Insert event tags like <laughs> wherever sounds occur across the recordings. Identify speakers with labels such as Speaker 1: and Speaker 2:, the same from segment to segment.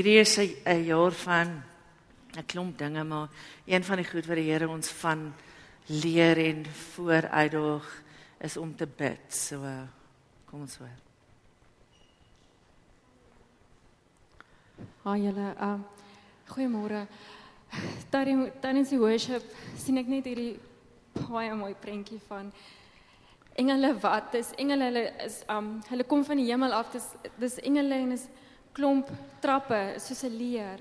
Speaker 1: hierdie is 'n jaar van 'n klomp dinge, maar een van die goed wat die Here ons van leer en vooruitdaag is om te bid. So kom ons hoor.
Speaker 2: Haai julle. Um goeiemôre. Tydens die worship sien ek net hierdie baie mooi prentjie van engele wat dis engele hulle is um hulle kom van die hemel af dis dis engele en is klomp trappe soos 'n leer.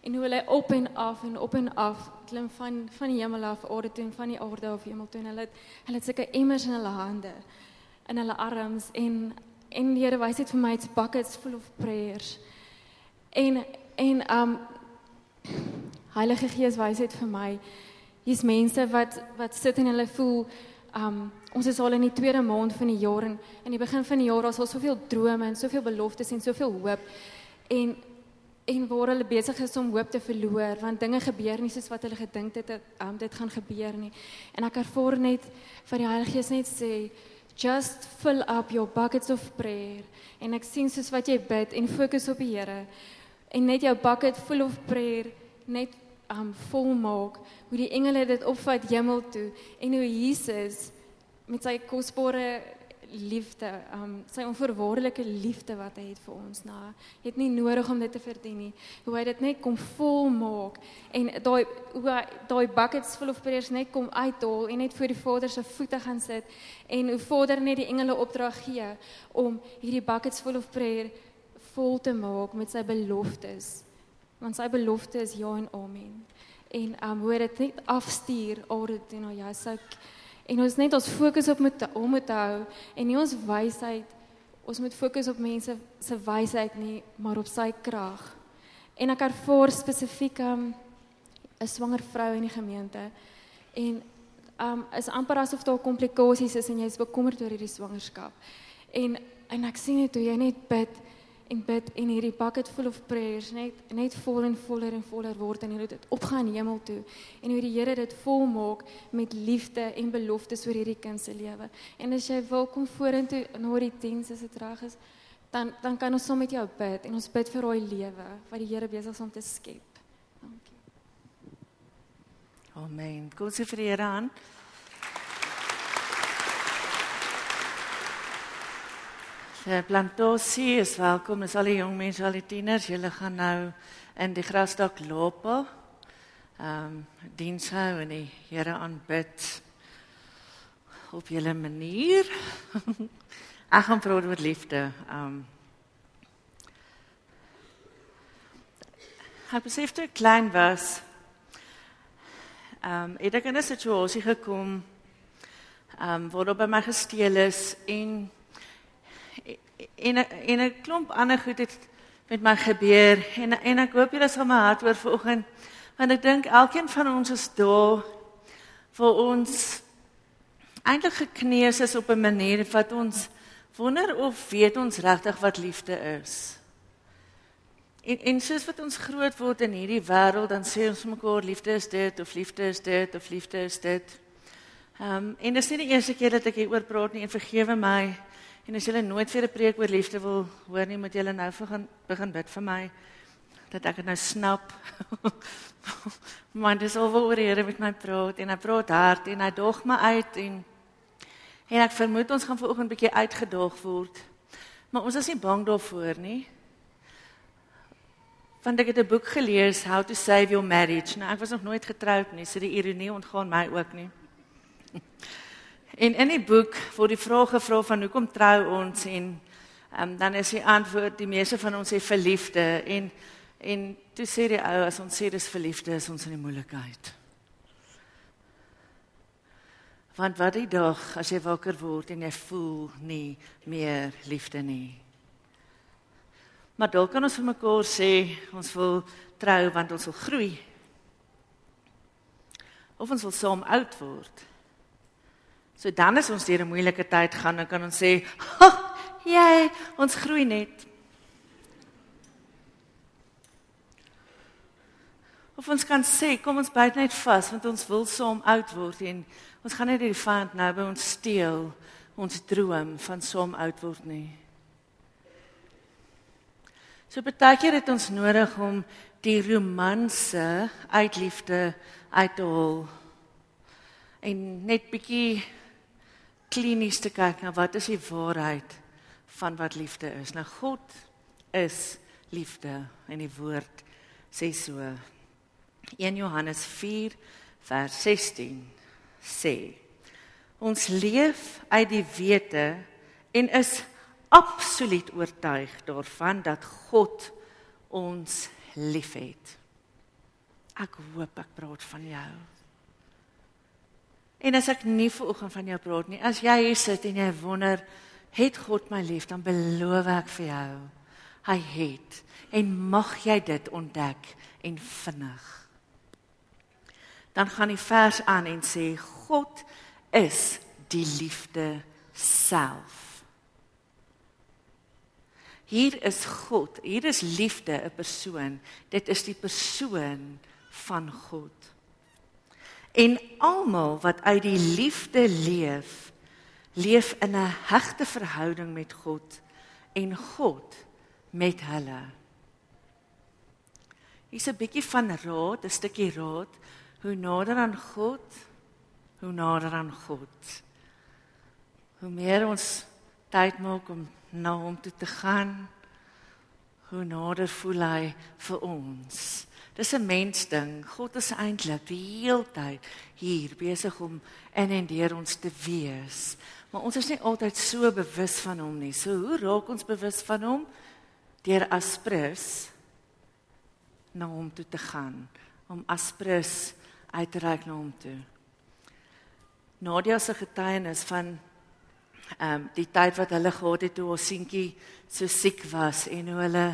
Speaker 2: En hoe hulle op en af en op en af klim van van die hemel af aarde toe en van die aarde af hemel toe. En hulle het, hulle het sulke emmers in hulle hande in hulle arms. En en die Here wys dit vir my it's buckets full of prayers. En en um Heilige Gees wys dit vir my hier's mense wat wat sit en hulle voel um ons is al in die tweede maand van die jaar en in die begin van die jaar was al soveel drome en soveel beloftes en soveel hoop en en waar hulle besig is om hoop te verloor want dinge gebeur nie soos wat hulle gedink het dat um, dit gaan gebeur nie. En ek ervaar net vir die Heilige Gees net sê just fill up your buckets of prayer. En ek sien soos wat jy bid en fokus op die Here. En net jou bucket full of prayer net um vol maak hoe die engele dit opvat hemel toe. En hoe Jesus met sy kosbare liefde, um sy onvoorwaardelike liefde wat hy het vir ons, nou, het nie nodig om dit te verdien nie. Hoe hy dit net kom volmaak en daai hoe hy daai buckets full of prayers net kom uithaal en net voor die Vader se voete gaan sit en hoe Vader net die engele opdrag gee om hierdie buckets full of prayer vol te maak met sy beloftes. Want sy belofte is ja en amen. En um hoe dit net afstuur oor dit nou ja, sou En ons net ons fokus op met om te hou en nie ons wysheid. Ons moet fokus op mense se wysheid nie, maar op sy krag. En ek ervaar spesifiek um, 'n swanger vrou in die gemeente en um is amper asof daar komplikasies is en jy is bekommerd oor hierdie swangerskap. En en ek sien net hoe jy net bid en bid en hierdie bucket full of prayers net net vol en voller en voller word en jy dit opgaan hemel toe en hoe die Here dit volmaak met liefde en beloftes oor hierdie kind se lewe. En as jy wil kom vorentoe na die diens as dit reg is, dan dan kan ons saam met jou bid en ons bid vir daai lewe wat die Here besig is om te skep. Dankie.
Speaker 1: Amen. Kom sy vir die Here aan. Uh, plantasie is welkom. Dis al die jong mense, al die tieners. Julle gaan nou in die grasdak loop. Ehm um, diens hou en die Here aanbid op julle manier. <laughs> Ek gaan praat oor liefde. Ehm um, Ek besef toe klein was. Ehm um, ek het in 'n situasie gekom ehm um, waar op my gesteel is en en en 'n klomp ander goed het met my gebeur en en ek hoop julle sal my hart hoor vanoggend want ek dink elkeen van ons is daar vir ons eintlik gekneus is op 'n manier wat ons wonder of weet ons regtig wat liefde is. En en soos wat ons groot word in hierdie wêreld dan sê ons mekaar liefde is dit of liefde is dit of liefde is dit. Ehm um, en dis nie die eerste keer dat ek hieroor praat nie en vergewe my. En as julle nooit weer 'n preek oor liefde wil hoor nie, moet julle nou begin begin bid vir my dat ek dit nou snap. Man, dis oor die Here met my praat en hy praat hard en hy dog my uit en en ek vermoed ons gaan vanoggend 'n bietjie uitgedaag word. Maar ons is nie bang daarvoor nie. Want ek het 'n boek gelees How to Save Your Marriage. Nou ek was nog nooit getroud nie, so die ironie ontgaan my ook nie. En in die boek word die vraag gevra van hoekom trou ons en um, dan is die antwoord die meeste van ons is verliefde en en toe sê die ou as ons sê dis verliefde is ons in die moeilikheid. Want wat die dag as jy wakker word en jy voel nie meer liefde nie. Maar dalk kan ons vir mekaar sê ons wil trou want ons wil groei. Of ons wil saam oud word. So dan as ons deur 'n moeilike tyd gaan, dan kan ons sê, "Jy, ons groei net." Of ons kan sê, "Kom ons byt net vas want ons wil saam oud word en ons gaan net hierdie vyand nou by ons steel, ons droom van saam oud word nie." So baie keer het ons nodig om die romanse uit liefde uit te haal en net bietjie klinies te kyk na wat is die waarheid van wat liefde is. Nou God is liefde en die woord sê so 1 Johannes 4 vers 16 sê ons leef uit die wete en is absoluut oortuig daarvan dat God ons liefhet. Ek hoop ek praat van jou. En as ek nie ver oggend van jou praat nie, as jy hier sit en jy wonder, het God my lief, dan beloof ek vir jou, hy het. En mag jy dit ontdek en vinnig. Dan gaan die vers aan en sê God is die liefde self. Hier is God, hier is liefde 'n persoon. Dit is die persoon van God. En almal wat uit die liefde leef, leef in 'n hegte verhouding met God en God met hulle. Hier's 'n bietjie van raad, 'n stukkie raad, hoe nader aan God, hoe nader aan God. Hoe meer ons tyd maak om na hom toe te gaan, hoe nader voel hy vir ons. Dis 'n mens ding. God is eintlik die heeltyd hier besig om in en deur ons te wees. Maar ons is nie altyd so bewus van hom nie. So hoe raak ons bewus van hom? Deur aspres na hom toe te gaan, om aspres uit te reik na hom toe. Nadia se getuienis van ehm um, die tyd wat hulle gehad het toe ons seentjie so siek was en hoe hulle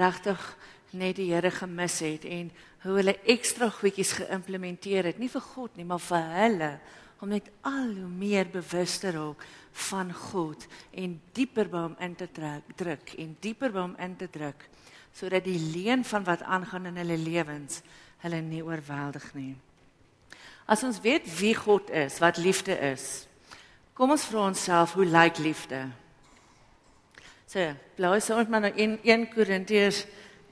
Speaker 1: regtig net die Here gemis het en hoe hulle ekstra goedjies geïmplementeer het nie vir God nie maar vir hulle om net al hoe meer bewus te raak van God en dieper by hom in te trek druk en dieper by hom in te druk sodat die leen van wat aangaan in hulle lewens hulle nie oorweldig nie. As ons weet wie God is, wat liefde is, Kom ons vra onsself hoe lyk liefde? So, blaai sommer maar in 1 Korintiërs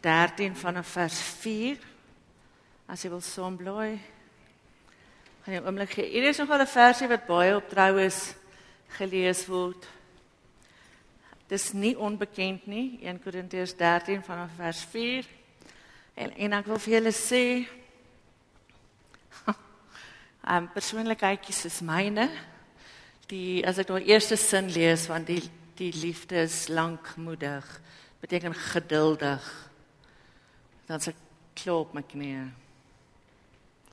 Speaker 1: 13 vanaf vers 4. As jy wil som blaai. Gaan jy oomblik gee. Hier is nog 'n versie wat baie op troues gelees word. Dis nie onbekend nie. 1 Korintiërs 13 vanaf vers 4. En en ek wil vir julle sê, ehm <laughs> um, persoonlikheidjies is myne die as ek nou eerste sin lees van die die liefde is lankmoedig beteken geduldig dan se klop my knie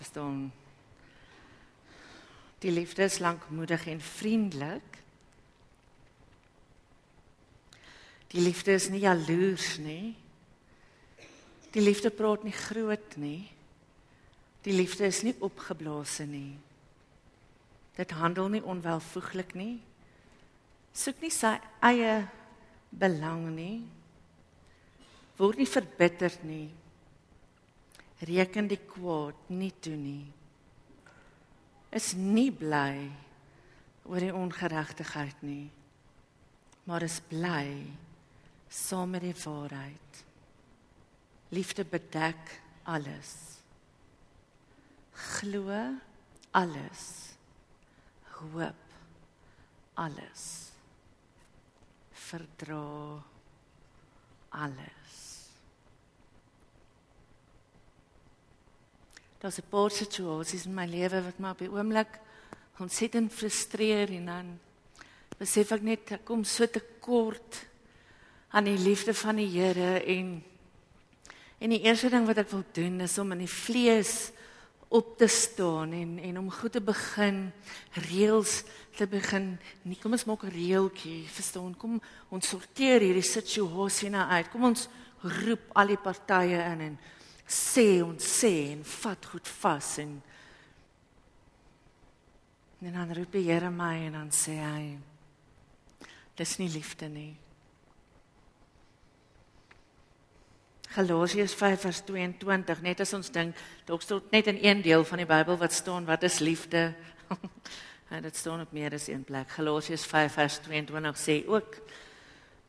Speaker 1: staan die liefde is lankmoedig en vriendelik die liefde is nie jaloers nie die liefde praat nie groot nie die liefde is nie opgeblaas nie Dit handel nie onwelvoeglik nie. Soek nie sy eie belang nie. Word nie verbitterd nie. Reken die kwaad nie toe nie. Is nie bly oor die ongeregtigheid nie. Maar is bly saam met die waarheid. Liefde bedek alles. Glo alles hoop alles verdra alles Daar's 'n paar situasies in my lewe wat my op die oomblik ontsettend frustreer en dan besef ek net ek kom so te kort aan die liefde van die Here en en die eerste ding wat ek wil doen is om in die vlees op te staan en en om goed te begin reëls te begin. Nie kom ons maak 'n reeltjie, verstaan? Kom ons sorteer hierdie situasie nou uit. Kom ons roep al die partye in en sê ons sê en vat goed vas en en dan roep die Here my en dan sê hy dis nie liefde nie. Galasiërs 5:22 net as ons dink dalk stot net in een deel van die Bybel wat staan wat is liefde. <laughs> en dit staan op meer as een plek. Galasiërs 5:22 sê ook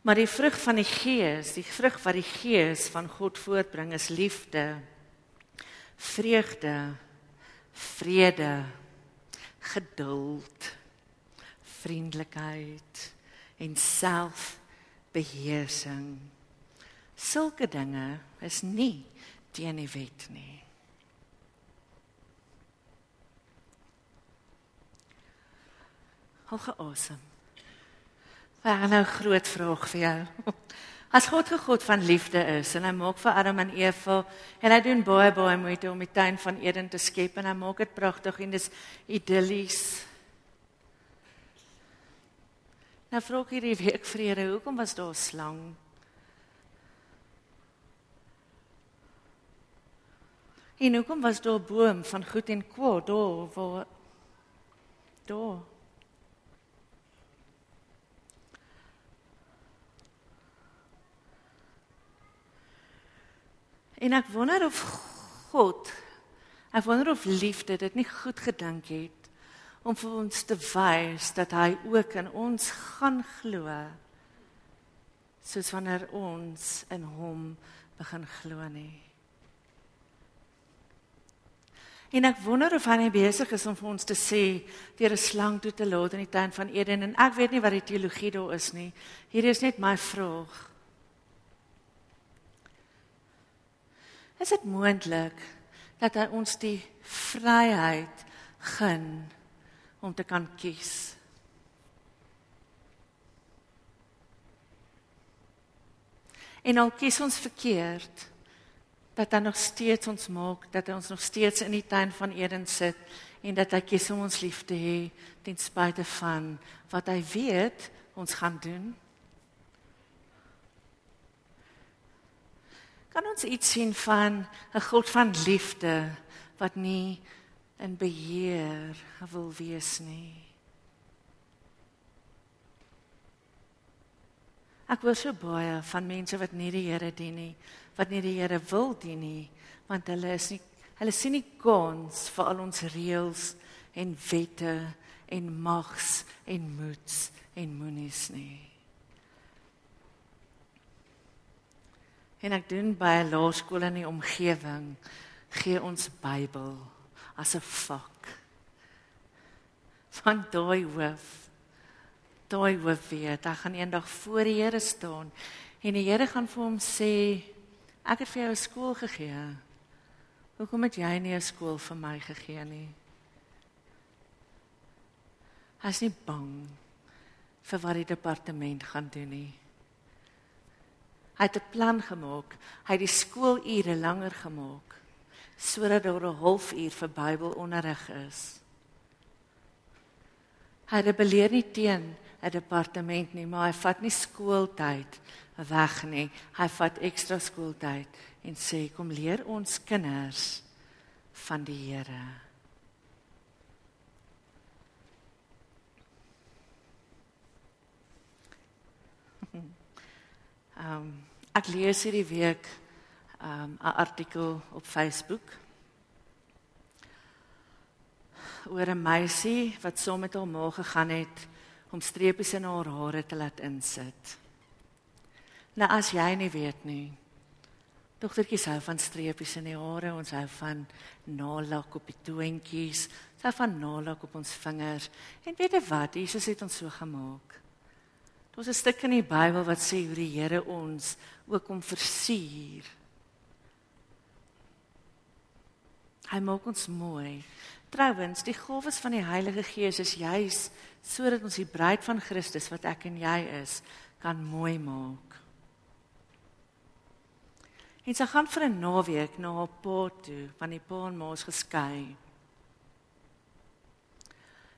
Speaker 1: Maar die vrug van die Gees, die vrug wat die Gees van God voortbring is liefde, vreugde, vrede, geduld, vriendelikheid en selfbeheersing. Sulke dinge is nie teen die wet nie. Hoge asem. Waar nou groot vraag vir jou. <laughs> As God 'n God van liefde is en hy maak vir Adam en Eva en hy doen baie baie moeite om die tuin van Eden te skep en hy maak dit pragtig en dis idillies. Nou vra ek hierdie week vrede, hoekom was daar 'n slang? En hoekom was daar 'n boom van goed en kwaad daar waar daar En ek wonder of God, ek wonder of liefde dit nie goed gedink het om vir ons te wys dat hy ook in ons gaan glo. Soos wanneer ons in hom begin glo nie. En ek wonder of hy nie besig is om vir ons te sê deur 'n slang toe te laat in die tuin van Eden en ek weet nie wat die teologie daar is nie. Hier is net my vraag. Is dit moontlik dat hy ons die vryheid gun om te kan kies? En al kies ons verkeerd, dat hy nog steeds ons maak, dat hy ons nog steeds in die tuin van Eden sit en dat hy kies om ons lief te hê ten spyte van wat hy weet ons gaan doen. Kan ons iets sien van 'n God van liefde wat nie in beheer wil wees nie. Ek hoor so baie van mense wat nie die Here dien nie, wat nie die Here wil dien nie, want hulle is nie hulle sien nie kans vir al ons reëls en wette en mags en moeds en moenies nie. En ek doen by 'n laerskool in die omgewing gee ons Bybel as 'n vak. Van daai hoof. Daai hoof weet, ek gaan eendag voor die Here staan en die Here gaan vir hom sê ek het vir jou 'n skool gegee. Hoekom het jy nie 'n skool vir my gegee nie? Hy's nie bang vir wat die departement gaan doen nie. Hy het 'n plan gemaak. Hy het die skoolure langer gemaak sodat daar 'n halfuur vir Bybelonderrig is. Hy rebelleer nie teen 'n departement nie, maar hy vat nie skooltyd weg nie. Hy vat ekstra skooltyd en sê kom leer ons kinders van die Here. <laughs> Ehm um, Ek lees hierdie week um, 'n artikel op Facebook oor 'n meisie wat saam met haar ma gegaan het om streepies in haar hare te laat insit. Nou as jy nie weet nie. Dogtertjies hou van streepies in die hare, ons hou van nalak op die toentjies, ons hou van nalak op ons vingers. En weet jy wat? Jesus het ons so gemaak. Daar's 'n stuk in die Bybel wat sê hoe die Here ons ook om versier. Hy maak ons mooi. Trouwens, die gawes van die Heilige Gees is juis sodat ons die bruid van Christus wat ek en jy is, kan mooi maak. En sy gaan vir 'n naweek na haar pa toe, want die pa en ma is geskei.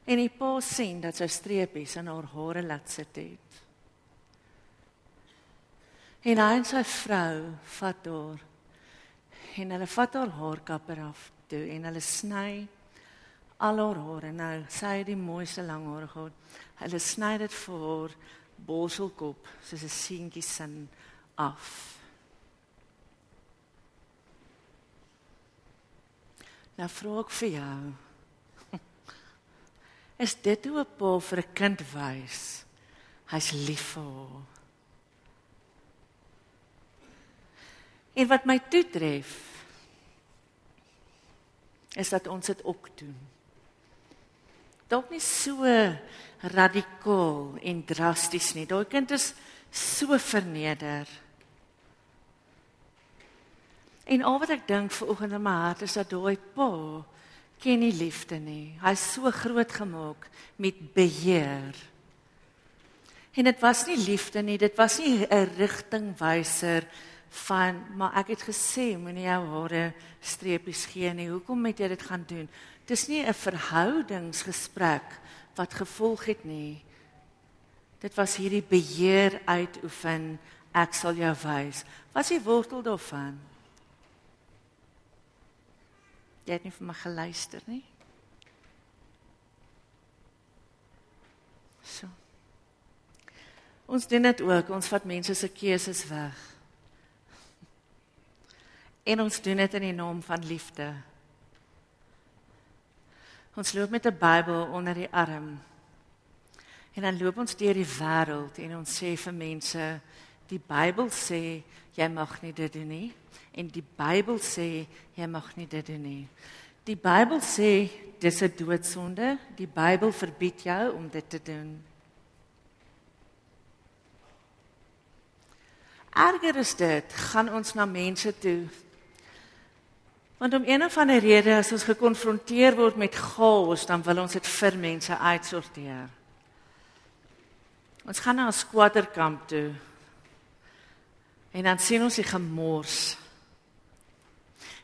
Speaker 1: En die pa sien dat sy streepies in haar hare laat sit het. En hy en sy vrou vat haar en hulle vat haar haarkapper af toe en hulle sny al haar hare nou sy het die mooiste lang hare gehad. Hulle sny dit vir haar borselkop soos 'n seentjie sin af. Nou vra ek vir jou. Is dit hoe 'n pa vir 'n kind wys? Hy's lief vir haar. En wat my toetref is dat ons dit ook doen. Dalk nie so radikaal en drasties nie. Daai kind is so verneder. En al wat ek dink vanoggend in my hart is dat daai pa ken nie liefde nie. Hy's so groot gemaak met beheer. En dit was nie liefde nie, dit was nie 'n rigtingwyser van maar ek het gesê moenie jou hare streepies gee nie. Hoekom moet jy dit gaan doen? Dis nie 'n verhoudingsgesprek wat gevolg het nie. Dit was hierdie beheer uitoefen. Ek sal jou wys. Was die wortel daarvan? Jy het nie vir my geluister nie. So. Ons doen dit ook. Ons vat mense se keuses weg. En ons doen dit in die naam van liefde. Ons loop met 'n Bybel onder die arm. En dan loop ons deur die wêreld en ons sê vir mense, die Bybel sê jy mag nie dit doen nie en die Bybel sê jy mag nie dit doen nie. Die Bybel sê dis 'n doodsonde. Die Bybel verbied jou om dit te doen. Erger is dit, gaan ons na mense toe Want om een of ander rede as ons gekonfronteer word met chaos, dan wil ons dit vir mense uitsorteer. Ons gaan na 'n squatterkamp toe. En dan sien ons die gemors.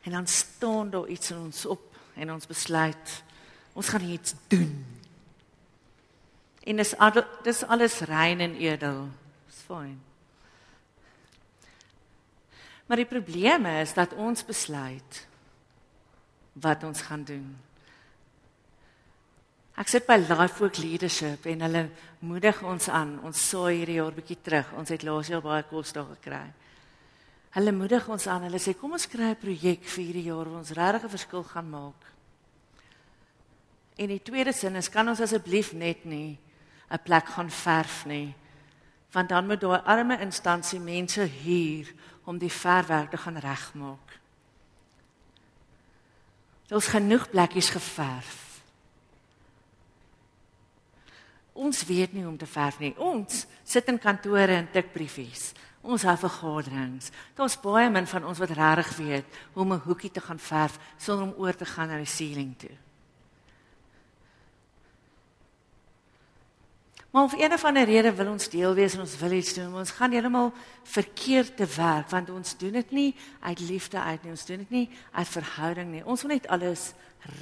Speaker 1: En dan staan daar iets in ons op en ons besluit ons gaan iets doen. En dis dis alles rein en edel. Dis fyn. Maar die probleem is dat ons besluit wat ons gaan doen. Ek sit by Life Work Leadership en hulle moedig ons aan. Ons saai hierdie jaar bietjie terug. Ons het laas jaar baie kos daar gekry. Hulle moedig ons aan. Hulle sê kom ons kry 'n projek vir hierdie jaar waar ons regtig 'n verskil gaan maak. En die tweede sin is kan ons asseblief net nie 'n plek gaan verf nie. Want dan moet daai arme instansie mense huur om die verfwerk te gaan regmaak. Daar's genoeg plekkies geverf. Ons weet nie om te verf nie. Ons sit in kantore en tik briefies. Ons hou vergaderings. Daar's baie min van ons wat regtig weet hoe om 'n hoekie te gaan verf sonder om oor te gaan na die ceiling toe. Maar of een of ander rede wil ons deel wees en ons wil iets doen, ons gaan heeltemal verkeerd te werk want ons doen dit nie uit liefde uit nie, ons doen dit nie uit verhouding nie. Ons wil net alles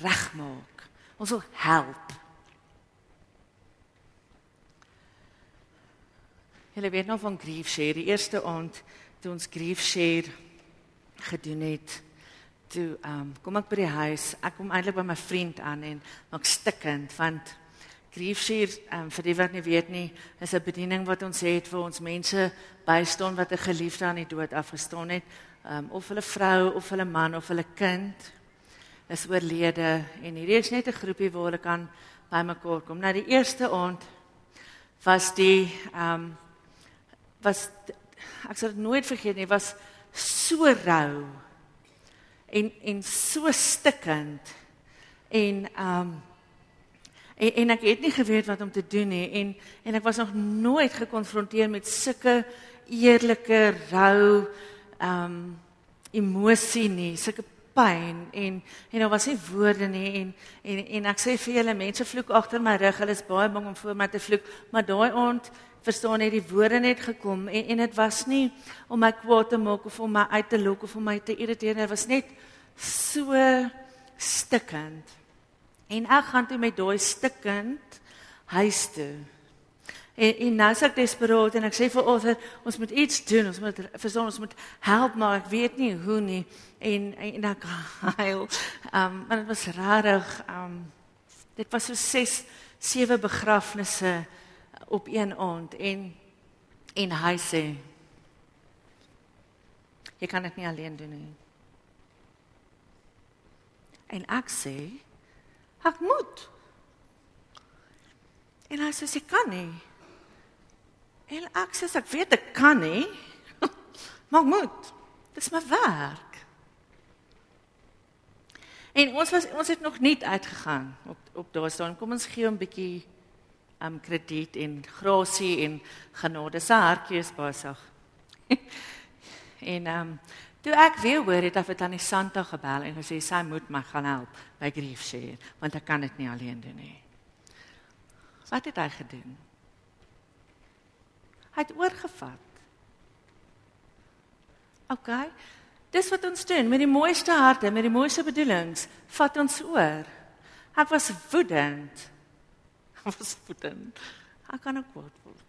Speaker 1: regmaak. Ons wil help. Hulle weet nog van grief share. Die eerste aand toe ons grief share gedoen het, toe um, kom ek by die huis. Ek kom eintlik by my vriend aan en ek stikkend want Griefshare, um, vir die wat nie weet nie, is 'n bediening wat ons het vir ons mense bystaan wat 'n geliefde aan die dood afgestaan het, um, of hulle vrou of hulle man of hulle kind is oorlede en hierdie is net 'n groepie waar hulle kan bymekaar kom. Nou die eerste aand was die ehm um, was ek sal dit nooit vergeet nie, was so rou en en so stikkend en ehm um, En en ek het nie geweet wat om te doen nie en en ek was nog nooit gekonfronteer met sulke eerlike rou ehm um, emosie nie, sulke pyn en en daar was nie woorde nie en en en ek sê vir julle mense vloek agter my rug, hulle is baie bang om voor my te vloek, maar daai aand verstaan net die woorde net gekom en en dit was nie om my kwaad te maak of om my uit te lok of om my te irriteer, dit was net so stikkend. En ek gaan toe met daai stikkend huis toe. En en nou sê ek desperaat en ek sê vir Arthur, ons moet iets doen, ons moet verstaan, ons moet help, maar ek weet nie hoe nie. En en ek huil. Ehm um, maar dit was rarig. Ehm um, dit was so 6 7 begrafnisse op een aand en en hy sê jy kan dit nie alleen doen nie. En ek sê Ek moet. En hy sê ek kan nie. En ek sê ek weet ek kan nie. <laughs> maar ek moet. Dis my werk. En ons was ons het nog nie uitgegaan op op daar staan. Kom ons gee hom 'n bietjie um krediet en grasie en genade. Sy hartjie is besig. <laughs> en um toe ek weer hoor het af het aan die Santa gebel en gesê sy moet my gaan help by grief share want ek kan dit nie alleen doen nie. Wat het hy gedoen? Hy het oorgevat. OK. Dis wat ons doen met die mooiste harte, met die mooiste bedoelings, vat ons oor. Ek was woedend. Was woedend. Ek kan ook kwaad word.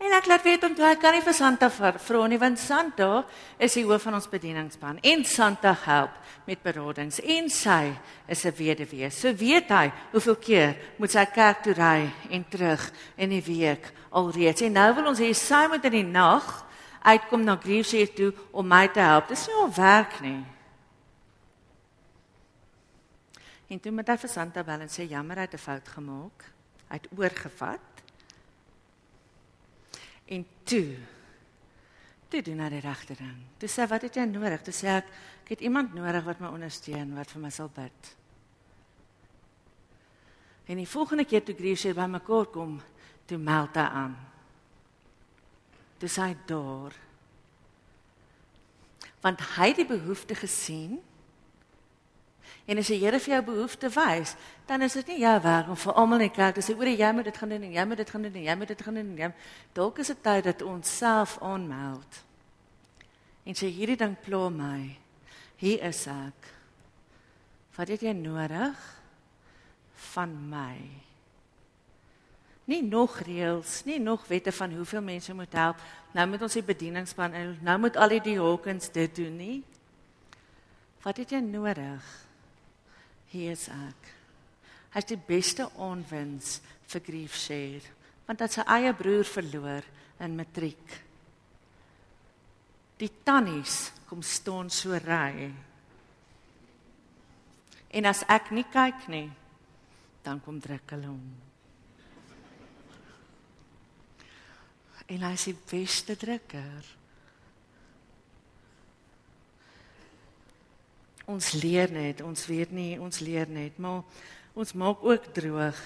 Speaker 1: En ek laat weet om toe ek kan nie vir Santa vra nie want Santa is die hoof van ons bedieningspan en Santa help met beradings en sy is 'n weduwee. So weet hy hoeveel keer moet sy kerk toe ry en terug in die week alreeds. En nou wil ons hê sy moet in die nag uitkom na Griefshare toe om my te help. Dis nie al werk nie. En toe moet hy vir Santa bel en sê jammer hy het 'n fout gemaak. Hy het oorgevat. En toe toe doen hy die regte ding. Toe sê wat het jy nodig? Toe sê ek ek het iemand nodig wat my ondersteun, wat vir my sal bid. En die volgende keer toe Griefshare by mekaar kom, toe meld hy aan. Toe sê hy daar. Want hy het die behoefte gesien En as die Here vir jou behoefte wys, dan is dit nie jou werk om vir almal net kyk te sê oor jy moet dit gaan doen en jy moet dit gaan doen en jy moet dit gaan doen en jy dalk is dit tyd dat ons self aanmeld. En sê hierdie ding pla my. Hier is ek. Wat het jy nodig van my? Nie nog reëls, nie nog wette van hoeveel mense moet help. Nou moet ons die bedieningspan en nou moet al die Hawkins dit doen nie. Wat het jy nodig? Hier is ek. Hy het die beste aanwins vir grief share, want dat sy eie broer verloor in matriek. Die tannies kom staan so ry. En as ek nie kyk nie, dan kom druk hulle hom. En hy is die beste drukker. Ons leer net, ons weet nie, ons leer net, maar ons maak ook droog.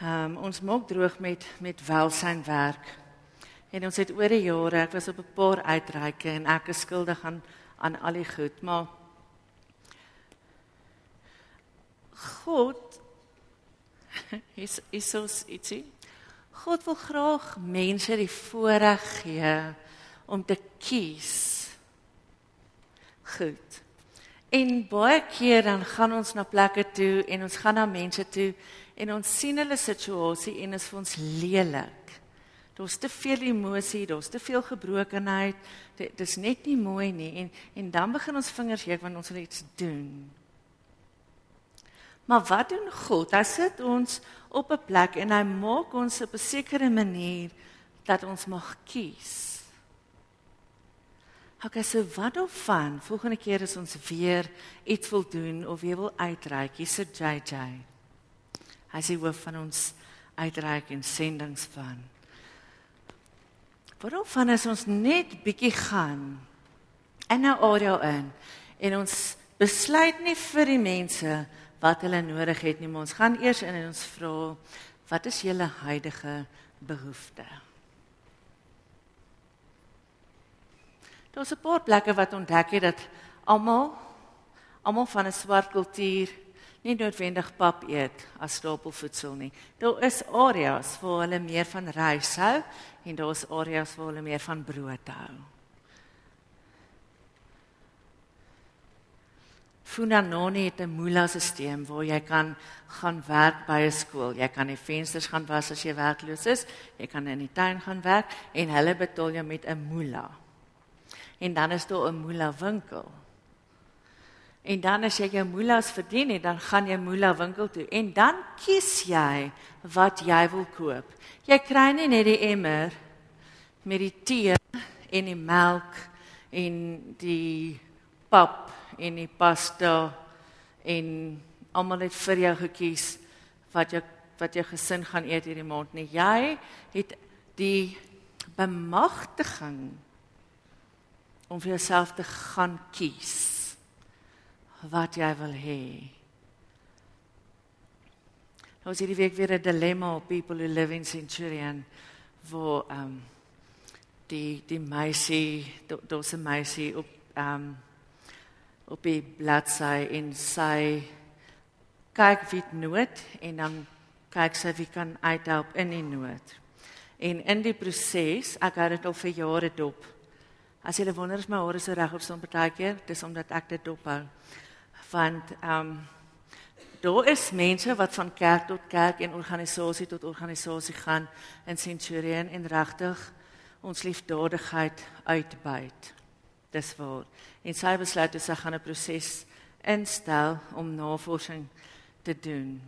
Speaker 1: Ehm um, ons maak droog met met welsynwerk. En ons het oor die jare, ek was op 'n paar uitreike en ek is skuldig aan aan al die goed, maar God <laughs> is is so ietsie. God wil graag mense die voorreg gee om te kies goed. En baie keer dan gaan ons na plekke toe en ons gaan na mense toe en ons sien hulle situasie en is vir ons lelik. Daar's te veel emosie, daar's te veel gebrokenheid. Dit is net nie mooi nie en en dan begin ons vingers juk want ons wil iets doen. Maar wat doen God? Hy sit ons op 'n plek en hy maak ons op 'n sekere manier dat ons mag kies. Okay, so wat of van volgende keer as ons weer iets wil doen of weer wil uitreik, hier sit JJ. Hy sê hoof van ons uitreik en sendingsplan. Wat of van as ons net bietjie gaan en nou audio in en ons besluit nie vir die mense wat hulle nodig het nie, maar ons gaan eers in en ons vra wat is julle huidige behoeftes? Daar's 'n paar plekke wat ontdek het dat almal almal van 'n swart kultuur nie noodwendig pap eet as stapelvoedsel nie. Daar is areas waar hulle meer van rys hou en daar's areas waar hulle meer van brood hou. Funanoni het 'n mula-stelsel waar jy kan gaan werk by 'n skool. Jy kan die vensters gaan was as jy werkloos is. Jy kan in die tuin gaan werk en hulle betaal jou met 'n mula en dan is daar 'n moela winkel. En dan as jy jou moelas verdien het, dan gaan jy moela winkel toe en dan kies jy wat jy wil koop. Jy kry nie net die emmer met die tee en die melk en die pap en die pasta en almal het vir jou gekies wat jy wat jou gesin gaan eet hierdie maand nie. Jy het die bemagtiging om vir jouself te gaan kies wat jy wil hê. Nou is hierdie week weer 'n dilemma op people who live in Centurion waar ehm um, die die meisie, daar's 'n meisie op ehm um, op die bladsy en sy kyk wie nood en dan kyk sy wie kan uithelp in die nood. En in die proses, ek het dit al vir jare dop. As jy wonder is my hare so reg op son partykeer, dis omdat ek dit dop hou. Want ehm um, daar is mense wat van kerk tot kerk en organisasie tot organisasie gaan in Centurion en regtig ons liefdadigheid uitbuit. Dis waar. En sy besluit dis sy gaan 'n proses instel om navorsing te doen.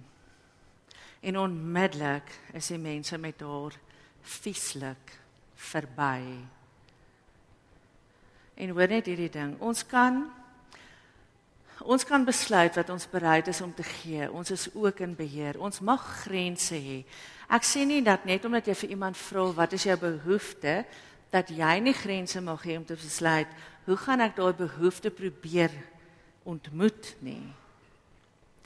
Speaker 1: En onmiddellik is die mense met haar vieslik verby. En hoor net hierdie ding, ons kan ons kan besluit wat ons bereid is om te gee. Ons is ook in beheer. Ons mag grense hê. Ek sê nie dat net omdat jy vir iemand vra wat is jou behoefte, dat jy nie grense mag hê om te besluit hoe gaan ek daai behoefte probeer ontmoet nie.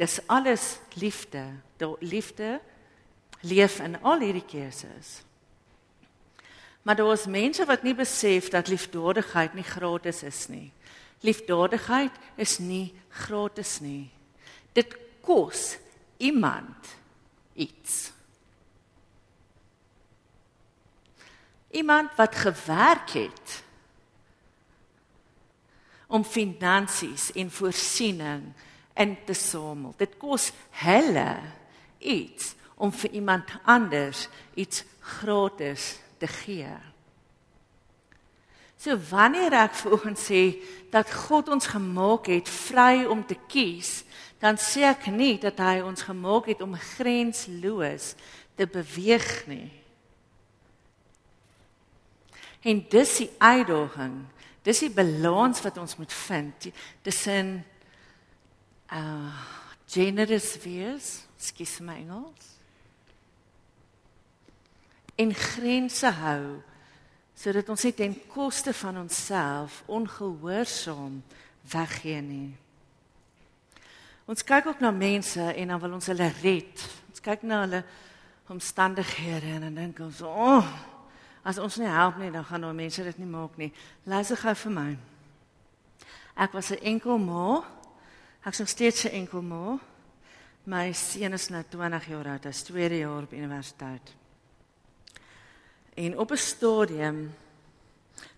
Speaker 1: Dis alles liefde. Daai liefde leef in al hierdie keuses. Maar daar is mense wat nie besef dat liefdadigheid nie gratis is nie. Liefdadigheid is nie gratis nie. Dit kos iemand iets. Iemand wat gewerk het om finansies en voorsiening in te samel. Dit kos hulle iets om vir iemand anders iets gratis te gee. So wanneer ek vanoggend sê dat God ons gemaak het vry om te kies, dan sê ek nie dat hy ons gemaak het om grensloos te beweeg nie. En dis die uitdaging. Dis die balans wat ons moet vind tussen uh generous wees, skus my Engels en grense hou sodat ons nie ten koste van onsself ongehoorsaam weggee nie. Ons kyk ook na mense en dan wil ons hulle red. Ons kyk na hulle omstandighede en dan dink ons, "O, oh, as ons nie help nie, dan gaan nou mense dit nie maak nie." Luister gou vir my. Ek was 'n enkel ma. Ek is nog steeds 'n enkel ma. My seun is nou 20 jaar oud. Hy's tweede jaar op universiteit. En op 'n stadium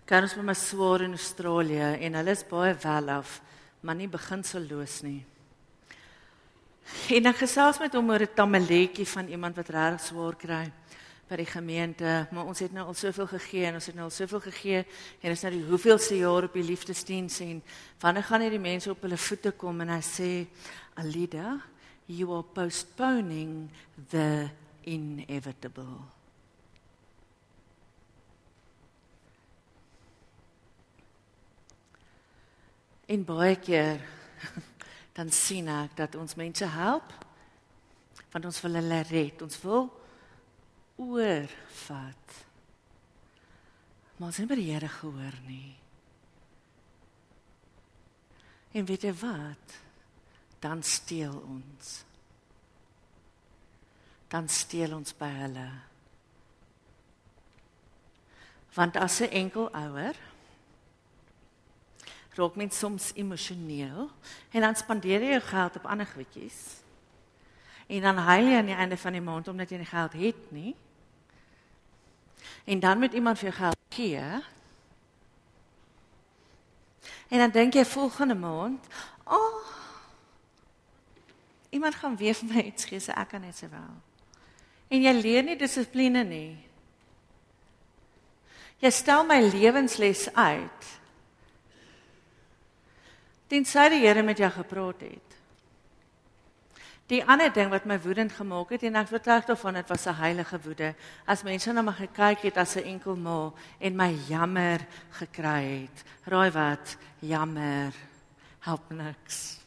Speaker 1: kan ons met my swaar in Australië en hulle is baie wel af, maar nie beginselloos nie. En ek gesels met hom oor 'n tamaletjie van iemand wat regtig swaar kry by die gemeente, maar ons het nou al soveel gegee en ons het nou al soveel gegee en ons nou die hoeveelste jaar op die liefdesdiens en wanneer gaan hierdie mense op hulle voete kom en hy sê Alida, you are postponing the inevitable. En baie keer <laughs> dan sien ek dat ons mense help want ons wil hulle red. Ons wil oorvat. Maar ons het by die Here gehoor nie. En weet jy wat? Dan steel ons. Dan steel ons by hulle. Want as 'n enkel ouer raak mens soms emosioneel en dan spandeer jy jou geld op ander goedjies. En dan huil jy aan die einde van die maand omdat jy nie geld het nie. En dan moet iemand vir jou geld gee. En dan dink jy volgende maand, "Ag, oh, iemand gaan weer vir my iets gee, so ek kan net se wel." En jy leer nie dissipline nie. Jy stel my lewensles uit tensy die Here met jou gepraat het. Die ander ding wat my woedend gemaak het en ek vertel daarvan dit was 'n heilige woede as mense na my gekyk het as 'n enkel ma en my jammer gekry het. Raai wat? Jammer. Help niks.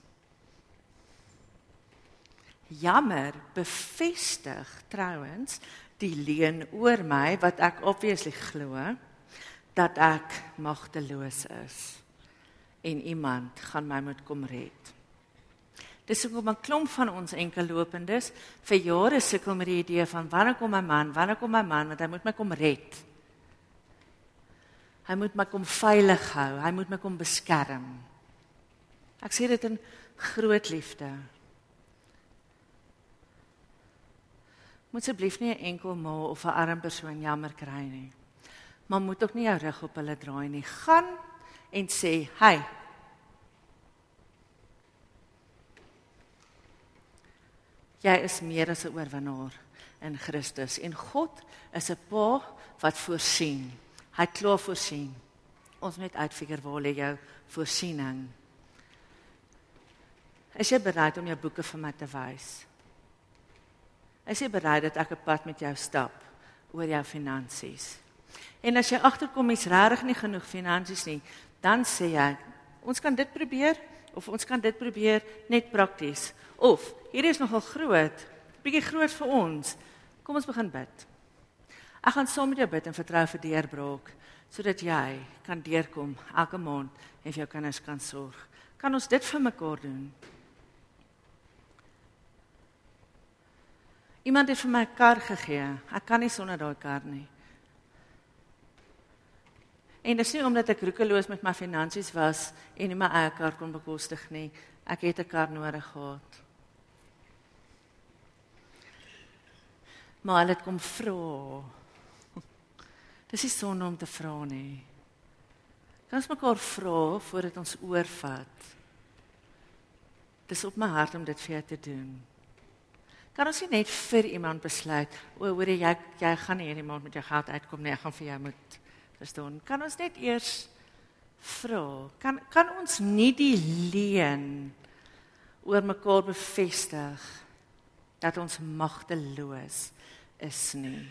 Speaker 1: Jammer bevestig trouens die leuen oor my wat ek obviously glo dat ek magteloos is en iemand gaan my moet kom red. Dis hoekom 'n klomp van ons enkellopendes vir jare sukkel met die idee van wanneer kom my man? Wanneer kom my man want hy moet my kom red. Hy moet my kom veilig hou. Hy moet my kom beskerm. Ek sê dit in groot liefde. Moet asseblief nie 'n enkel ma of 'n arm persoon jammer kry nie. Maar moet ook nie jou rug op hulle draai nie. Gaan en sê, "Hey, jy is meer as 'n oorwinnaar in Christus en God is 'n Pa wat voorsien. Hy klaar voorsien. Ons moet uitfigure waar lê jou voorsiening. Is jy bereid om jou boeke vir my te wys? Is jy bereid dat ek 'n pad met jou stap oor jou finansies? En as jy agterkom jy's regtig nie genoeg finansies nie, dan sê jy, ons kan dit probeer of ons kan dit probeer net prakties. Of hierdie is nogal groot, bietjie groot vir ons. Kom ons begin bid. Ek gaan saam met jou bid en vertrou vir deurbraak sodat jy kan deurkom elke maand en vir jou kinders kan sorg. Kan ons dit vir mekaar doen? Iemand het vir my 'n kar gegee. Ek kan nie sonder daai kar nie. En dis nie omdat ek roekeloos met my finansies was en nie my eie kar kon bekostig nie. Ek het 'n kar nodig gehad. Maar hulle het kom vra. <laughs> Dis nie sonde om te vra nie. Kan ons mekaar vra voordat ons oorvat? Dis op my hart om dit vir jou te doen. Kan ons nie net vir iemand besluit, o, hoor jy jy gaan nie hierdie maand met jou geld uitkom nie, ek gaan vir jou moet verstaan. Kan ons net eers vra? Kan kan ons nie die leen oor mekaar bevestig dat ons magteloos is nie.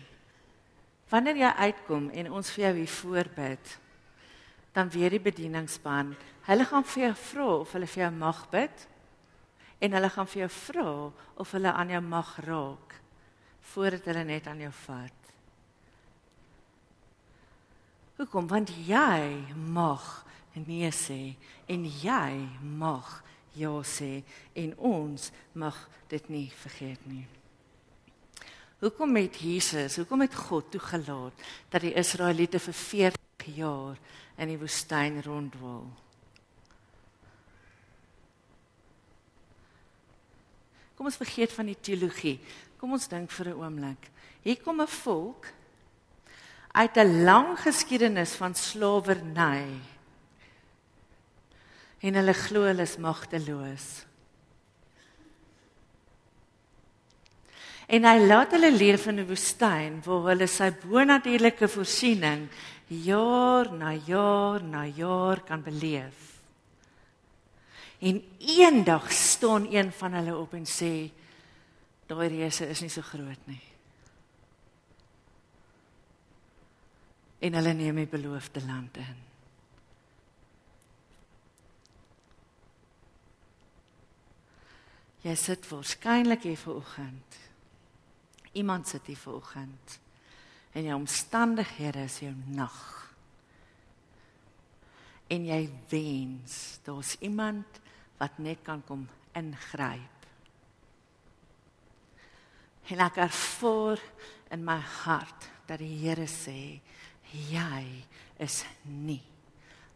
Speaker 1: Wanneer jy uitkom en ons vir jou hier voorbid, dan weer die bedieningspan, hulle gaan vir jou vra of hulle vir jou mag bid en hulle gaan vir jou vra of hulle aan jou mag raak voordat hulle net aan jou vat. Hoekom? Want jy mag nee sê en jy mag ja sê en ons mag dit nie vergeet nie. Hoekom het Jesus, hoekom het God toegelaat dat die Israeliete vir 40 jaar in die woestyn rondwal? Kom ons vergeet van die teologie. Kom ons dink vir 'n oomblik. Hier kom 'n volk uit 'n lang geskiedenis van slawerny. En hulle glo hulle is magteloos. En hy laat hulle leef in 'n woestyn waar hulle sy bonatuurlike voorsiening jaar na jaar na jaar kan beleef. En eendag staan een van hulle op en sê daai reuse is nie so groot nie. En hulle neem die beloofde land in. Jy sit waarskynlik hier vanoggend. Iemand sit hier vanoggend. En jou omstandighede is jou nag. En jy wens daar's iemand wat net kan kom ingryp. En ek ervaar in my hart dat die Here sê jy is nie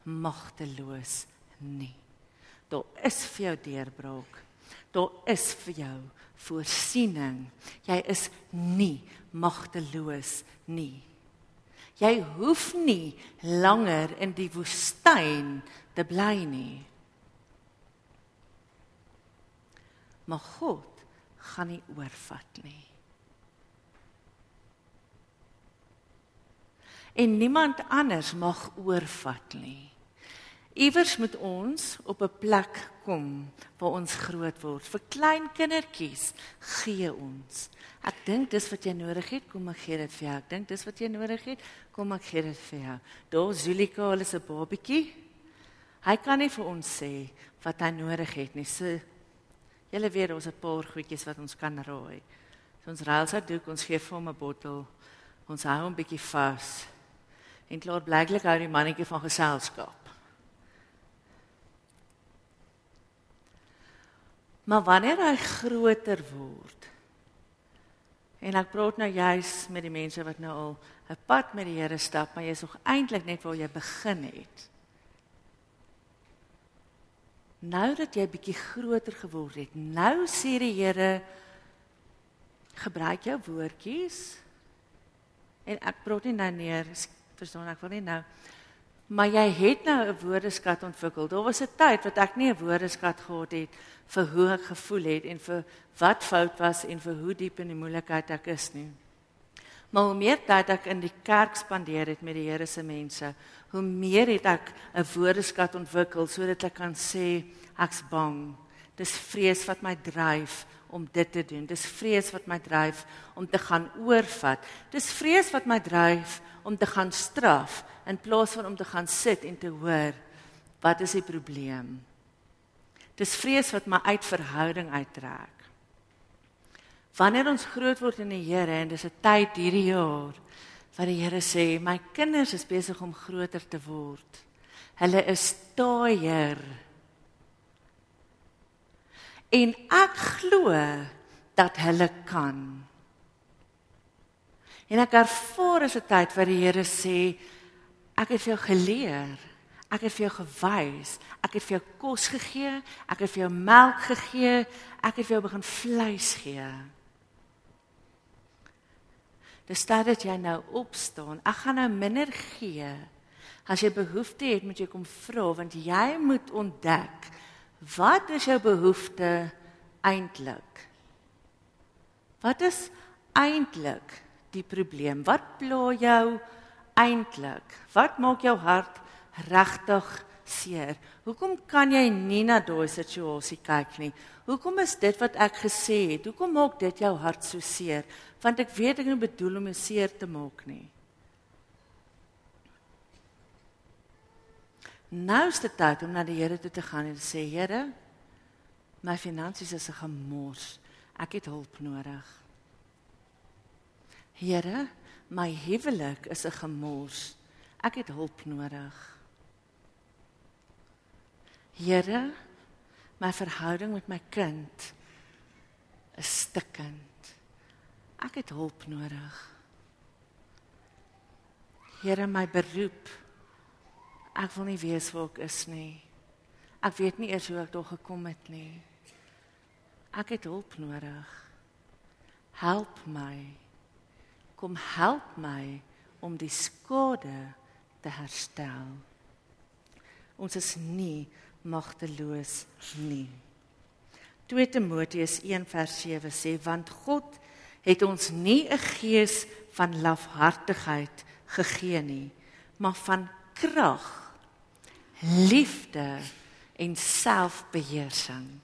Speaker 1: magteloos nie. Daar is vir jou deurbraak. Daar is vir jou voorsiening. Jy is nie magteloos nie. Jy hoef nie langer in die woestyn te bly nie. maar God gaan nie oorvat nie. En niemand anders mag oorvat nie. Iewers moet ons op 'n plek kom waar ons groot word. Vir klein kindertjies gee ons. Ek dink dis wat jy nodig het, kom ek gee dit vir jou. Ek dink dis wat jy nodig het, kom ek gee dit vir jou. Daar Zulika, hulle is 'n babatjie. Hy kan nie vir ons sê wat hy nodig het nie. So Julle weet ons 'n paar goedjies wat ons kan raai. So ons ruil sy doek, ons gee vir hom 'n bottel. Ons hou hom bietjie vas. En klaar blyklik hou die mannetjie van geselskap. Maar wanneer hy groter word en ek praat nou juis met die mense wat nou al 'n pad met die Here stap, maar jy's nog eintlik net waar jy begin het. Nou dat jy bietjie groter geword het, nou sê die Here gebruik jou woordjies. En ek praat nie nou neer, verstaan ek wil nie nou Maar jy het nou 'n woordeskat ontwikkel. Daar was 'n tyd wat ek nie 'n woordeskat gehad het vir hoe ek gevoel het en vir wat fout was en vir hoe diep in die moeilikheid ek is nie. Maar hoe meer tyd ek in die kerk spandeer het met die Here se mense, hoe meer het ek 'n woordeskat ontwikkel sodat ek kan sê ek's bang. Dis vrees wat my dryf om dit te doen. Dis vrees wat my dryf om te gaan oorvat. Dis vrees wat my dryf om te gaan straf in plaas van om te gaan sit en te hoor wat is die probleem. Dis vrees wat my uit verhouding uittrek. Wanneer ons groot word in die Here en dis 'n tyd hierdie jaar wat die Here sê my kinders is besig om groter te word. Hulle is taaier. En ek glo dat hulle kan. En ek ervaar is 'n tyd wat die Here sê ek het vir jou geleer. Ek het vir jou gewys. Ek het vir jou kos gegee. Ek het vir jou melk gegee. Ek het vir jou begin vleis gee. Dis tyd dat jy nou opstaan. Ek gaan nou minder gee. As jy behoefte het, moet jy kom vra want jy moet ontdek wat is jou behoefte eintlik? Wat is eintlik die probleem? Wat pla jou eintlik? Wat maak jou hart regtig seer? Hoekom kan jy nie na daai situasie kyk nie? Hoekom is dit wat ek gesê het? Hoekom maak dit jou hart so seer? Want ek weet ek het bedoel om jou seer te maak nie. Nou is dit tyd om na die Here toe te gaan en sê Here, my finansies is 'n gemors. Ek het hulp nodig. Here, my huwelik is 'n gemors. Ek het hulp nodig. Here, my verhouding met my kind is stikkend. Ek het hulp nodig. Here, my beroep. Ek wil nie weet waar ek is nie. Ek weet nie eers hoe ek daar gekom het nie. Ek het hulp nodig. Help my kom help my om die skade te herstel. Ons is nie magteloos nie. 2 Timoteus 1:7 sê want God het ons nie 'n gees van lafhartigheid gegee nie, maar van krag, liefde en selfbeheersing.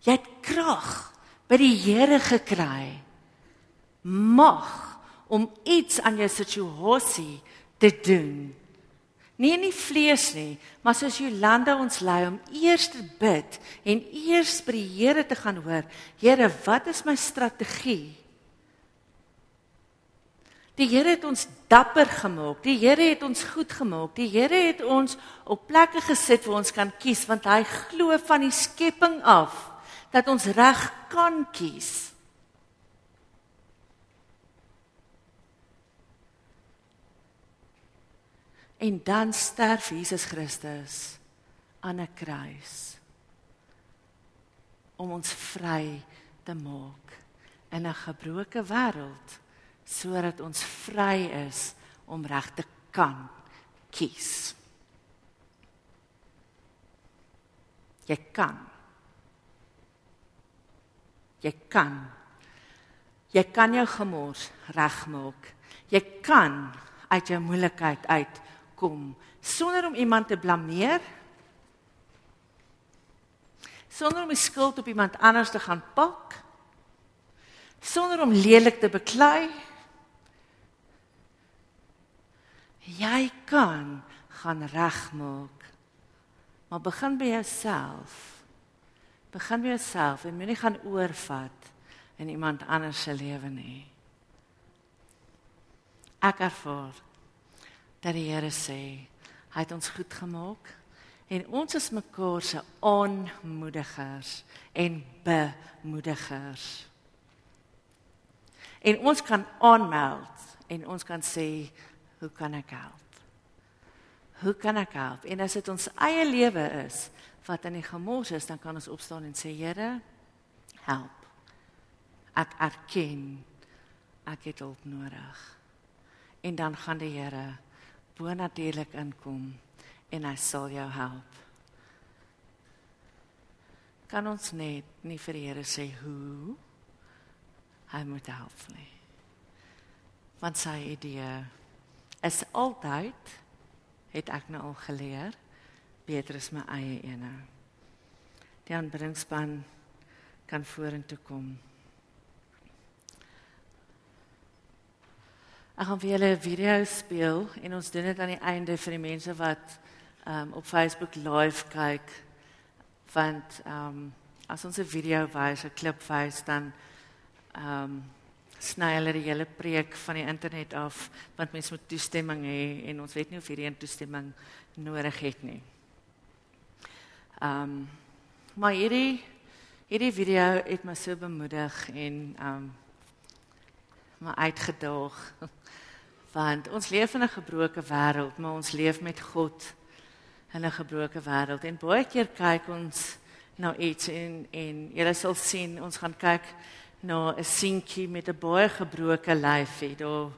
Speaker 1: Jy het krag by die Here gekry mag om iets aan jou situasie te doen. Nie in die vlees nie, maar soos Jolanda ons lei om eers te bid en eers by die Here te gaan hoor, Here, wat is my strategie? Die Here het ons dapper gemaak. Die Here het ons goed gemaak. Die Here het ons op plekke gesit waar ons kan kies want hy glo van die skepping af dat ons reg kan kies. En dan sterf Jesus Christus aan 'n kruis om ons vry te maak in 'n gebroke wêreld sodat ons vry is om reg te kan kies. Jy kan. Jy kan. Jy kan jou gemors regmaak. Jy kan uit jou moeilikheid uit kom sonder om iemand te blameer sonder om die skuld op iemand anders te gaan pak sonder om lelik te beklei jy kan gaan regmaak maar begin by jouself Begin by jouself en moenie gaan oorvat in iemand anders se lewe nie. Ek ervaar dat die Here sê hy het ons goed gemaak en ons is mekaar se aanmoedigers en bemoedigers. En ons kan aanmeld en ons kan sê hoe kan ek help? Hoe kan ek help? En as dit ons eie lewe is wat in die gemors is, dan kan ons opstaan en sê Here, help. Ek erken ek het hulp nodig. En dan gaan die Here bonatuurlik inkom en hy sal jou help. Kan ons net nie vir die Here sê hoe hy moet help nie. Want sy idee is altyd het ek nou al geleer beter is my eie ene. Die aanbringsspan kan vorentoe kom. Ek gaan vir julle 'n video speel en ons doen dit aan die einde vir die mense wat um, op Facebook live kyk. Want um, as ons 'n video wys, 'n klip wys, dan ehm um, sny hulle die hele preek van die internet af want mense moet toestemming hê en ons weet nie of hierdie toestemming nodig het nie. Ehm um, maar hierdie hierdie video het my so bemoedig en ehm um, my uitgedaag <laughs> want ons leef in 'n gebroke wêreld, maar ons leef met God in 'n gebroke wêreld en baie keer kyk ons na iets en en jy sal sien ons gaan kyk na 'n seentjie met 'n baie gebroke lyfie. Daar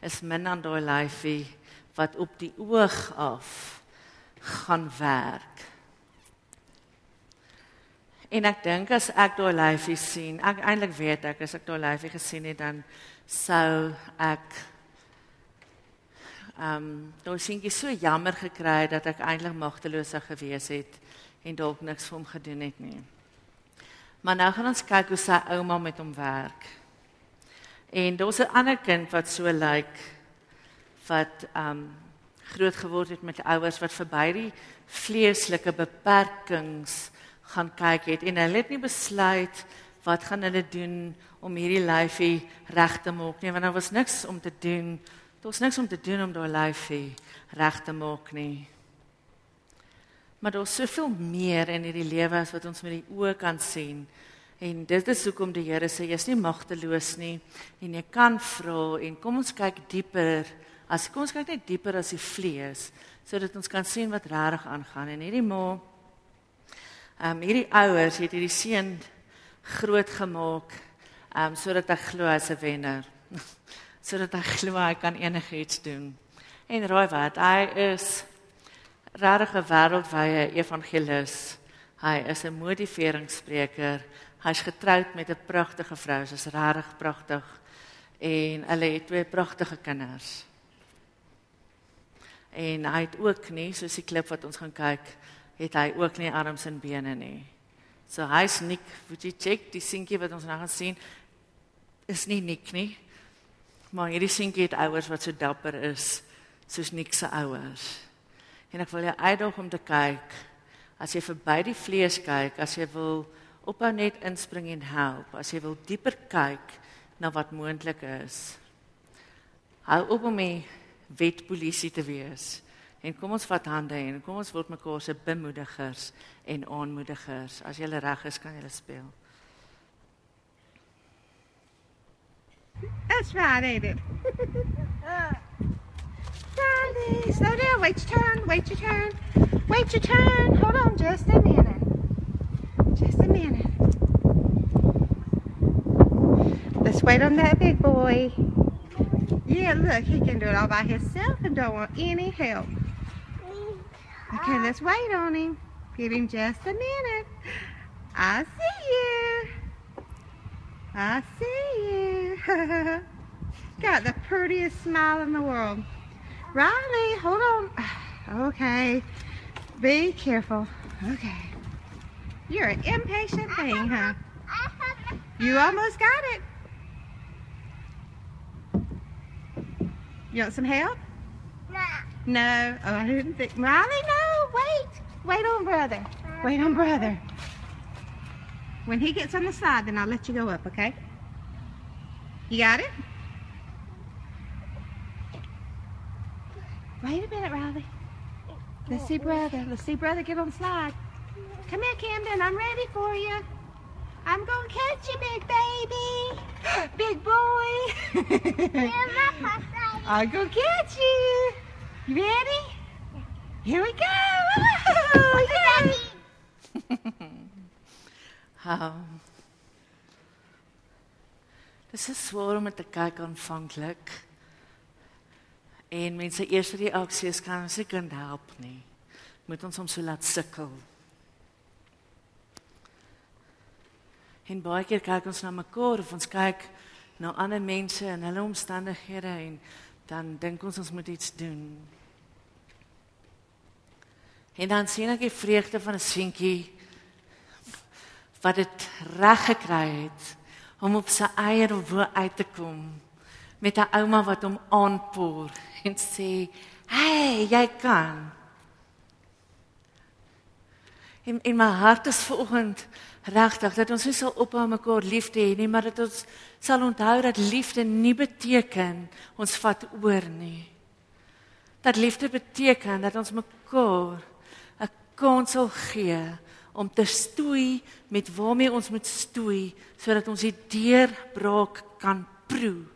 Speaker 1: is min aan daai lyfie wat op die oog af gaan werk. En ek dink as ek daai lyfie sien, ek eintlik weet ek as ek daai lyfie gesien het dan sou ek ehm um, seentjie so jammer gekry het dat ek eintlik magteloos gewees het en dalk niks vir hom gedoen het nie. Maar nou gaan ons kyk hoe sy ouma met hom werk. En daar's 'n ander kind wat so lyk like, wat um groot geword het met ouers wat verby die vleeslike beperkings gaan kyk het en hulle het nie besluit wat gaan hulle doen om hierdie lyfie reg te maak nie want daar was niks om te doen. Daar was niks om te doen om daai lyfie reg te maak nie. Maar daar's soveel meer in hierdie lewe as wat ons met die oë kan sien. En dit is hoekom die Here sê jy's nie magteloos nie en jy kan vra en kom ons kyk dieper. As kom ons kyk net dieper as die vlees sodat ons kan sien wat regtig aangaan en hierdie ma ehm um, hierdie ouers het hierdie seun groot gemaak um, sodat hy glo hy's 'n wenner. <laughs> sodat hy glo hy kan enigiets doen. En raai wat, hy is regtig 'n wêreldwye evangelis. Hy is 'n motiveringsspreker. Hy's getroud met 'n pragtige vrou. Sy's regtig pragtig. En hulle het twee pragtige kinders. En hy het ook nie, soos die klip wat ons gaan kyk, het hy ook nie arms en bene nie. So hy's nik, moet jy check die seentjie wat ons nou gaan sien is nie nik nie. Maar hierdie seentjie het ouers wat so dapper is soos nik se ouers. En ek wil jou uitdaag om te kyk. As jy verby die vlees kyk, as jy wil ophou net inspring en help, as jy wil dieper kyk na wat moontlik is. Hou op om die wetpolisie te wees. En kom ons vat hande en kom ons word mekaar se bemoedigers en aanmoedigers. As jy reg is, kan jy speel.
Speaker 3: That's right, ain't it? Charlie, slow down. Wait your turn. Wait your turn. Wait your turn. Hold on just a minute. Just a minute. Let's wait on that big boy. Yeah, look, he can do it all by himself and don't want any help. Okay, let's wait on him. Give him just a minute. I see you. I see you. <laughs> Got the prettiest smile in the world. Riley, hold on. <sighs> Okay. Be careful. Okay. You're an impatient thing, huh? You almost got it. You want some help?
Speaker 4: No.
Speaker 3: No. Oh, I didn't think. Riley, no. Wait. Wait on brother. Wait on brother. When he gets on the slide, then I'll let you go up, okay? You got it? Wait a minute, Riley. Let's see brother. Let's see brother get on the slide. Come here, Camden. I'm ready for you. I'm gonna catch you, big baby. <gasps> Big boy. <laughs> I'm gonna catch you. You ready? Here we go. Yay.
Speaker 1: Um, <laughs> dis is swaar om te kyk aanvanklik. En mense eerste reaksie is kan ons se kind help nie. Moet ons hom so laat sukkel. En baie keer kyk ons na mekaar of ons kyk na ander mense en hulle omstandighede en dan dink ons ons moet iets doen. En dan sien ek die vreugde van 'n seentjie wat dit reg gekry het om op sy eie wo uit te kom met 'n ouma wat hom aanpoor en sê, "Hey, jy kan." En in my hart is vanoggend regtig dat ons nie sal ophou mekaar lief te hê nie, maar dat ons sal onthou dat liefde nie beteken ons vat oor nie. Dat liefde beteken dat ons mekaar kans sal gee om te stoei met waarmee ons moet stoei sodat ons die deurbraak kan proe.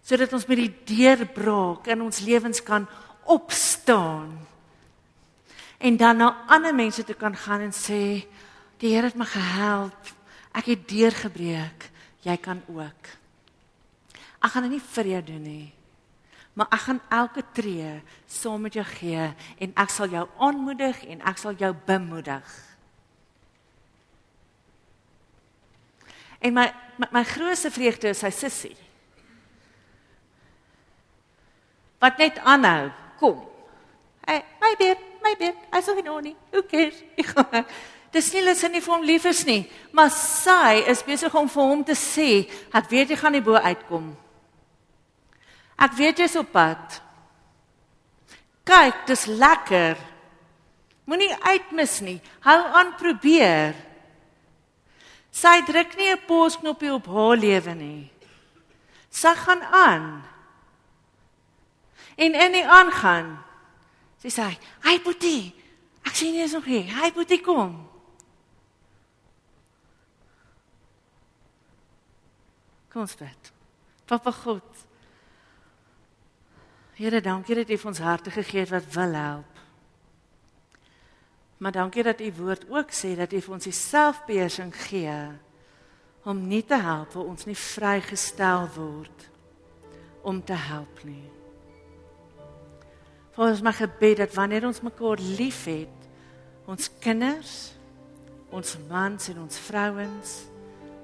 Speaker 1: Sodat ons met die deurbraak in ons lewens kan opstaan. En dan na ander mense toe kan gaan en sê die Here het my gehelp. Ek het deurgebreek. Jy kan ook. Ek gaan dit nie vir jou doen nie. Maar ek gaan elke tree saam met jou gee en ek sal jou aanmoedig en ek sal jou bemoedig. En my my, my grootste vreugde is sy sussie. Wat net aanhou, kom. Hey, my beer, my beer. Ek sê nou nie. Who cares? <laughs> Dis nie dat sy nie vir hom lief is nie, maar sy is besig om vir hom te sê, ek weet jy gaan nie bo uitkom. Ek weet jy's op pad. Kyk, dis lekker. Moenie uitmis nie. Hou aan probeer. Sy druk nie 'n posknopie op haar lewe nie. Sy gaan aan. En in die aangaan. Sy sê, "Hy Boetie, ek sien jy is nog hier. Hy Boetie kom." Kom ons bid. Papa God. Here, dankie dat U vir ons harte gegee het wat wil help. Maar dankie dat U woord ook sê dat U vir ons die selfbeheersing gee om nie te help waar ons nie vrygestel word om te help nie. Vir ons mag gebed dat wanneer ons mekaar liefhet, ons kinders, ons mans en ons vrouens,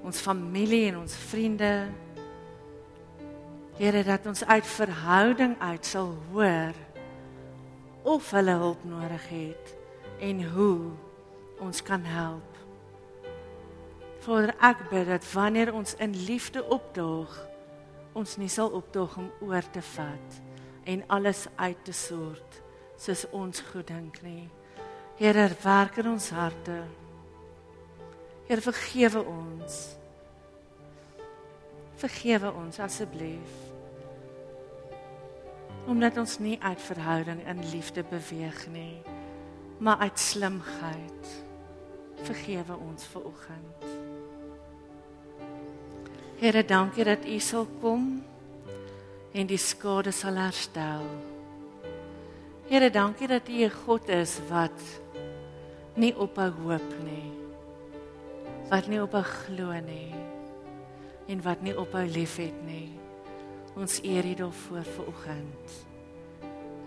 Speaker 1: ons familie en ons vriende Here dat ons uit verhouding uit sal hoor of hulle hulp nodig het en hoe ons kan help. Vader, ek bid dat wanneer ons in liefde opdaag, ons nie sal opdaag om oor te vat en alles uit te sort soos ons goed dink nie. Here, werk in ons harte. Here, vergewe ons. Vergewe ons asseblief omdat ons nie uit verhouding in liefde beweeg nie maar uit slimheid. Vergewe ons vir oggend Here dankie dat U sal kom en die skade sal herstel. Here dankie dat U 'n God is wat nie ophou hoop nie wat nie ophou glo nie en wat nie ophou liefhet nie Ons eer U daarvoor vir oggend.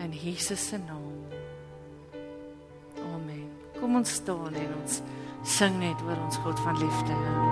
Speaker 1: In Jesus se naam. Amen. Kom ons staan en ons sing net oor ons God van liefde. Amen.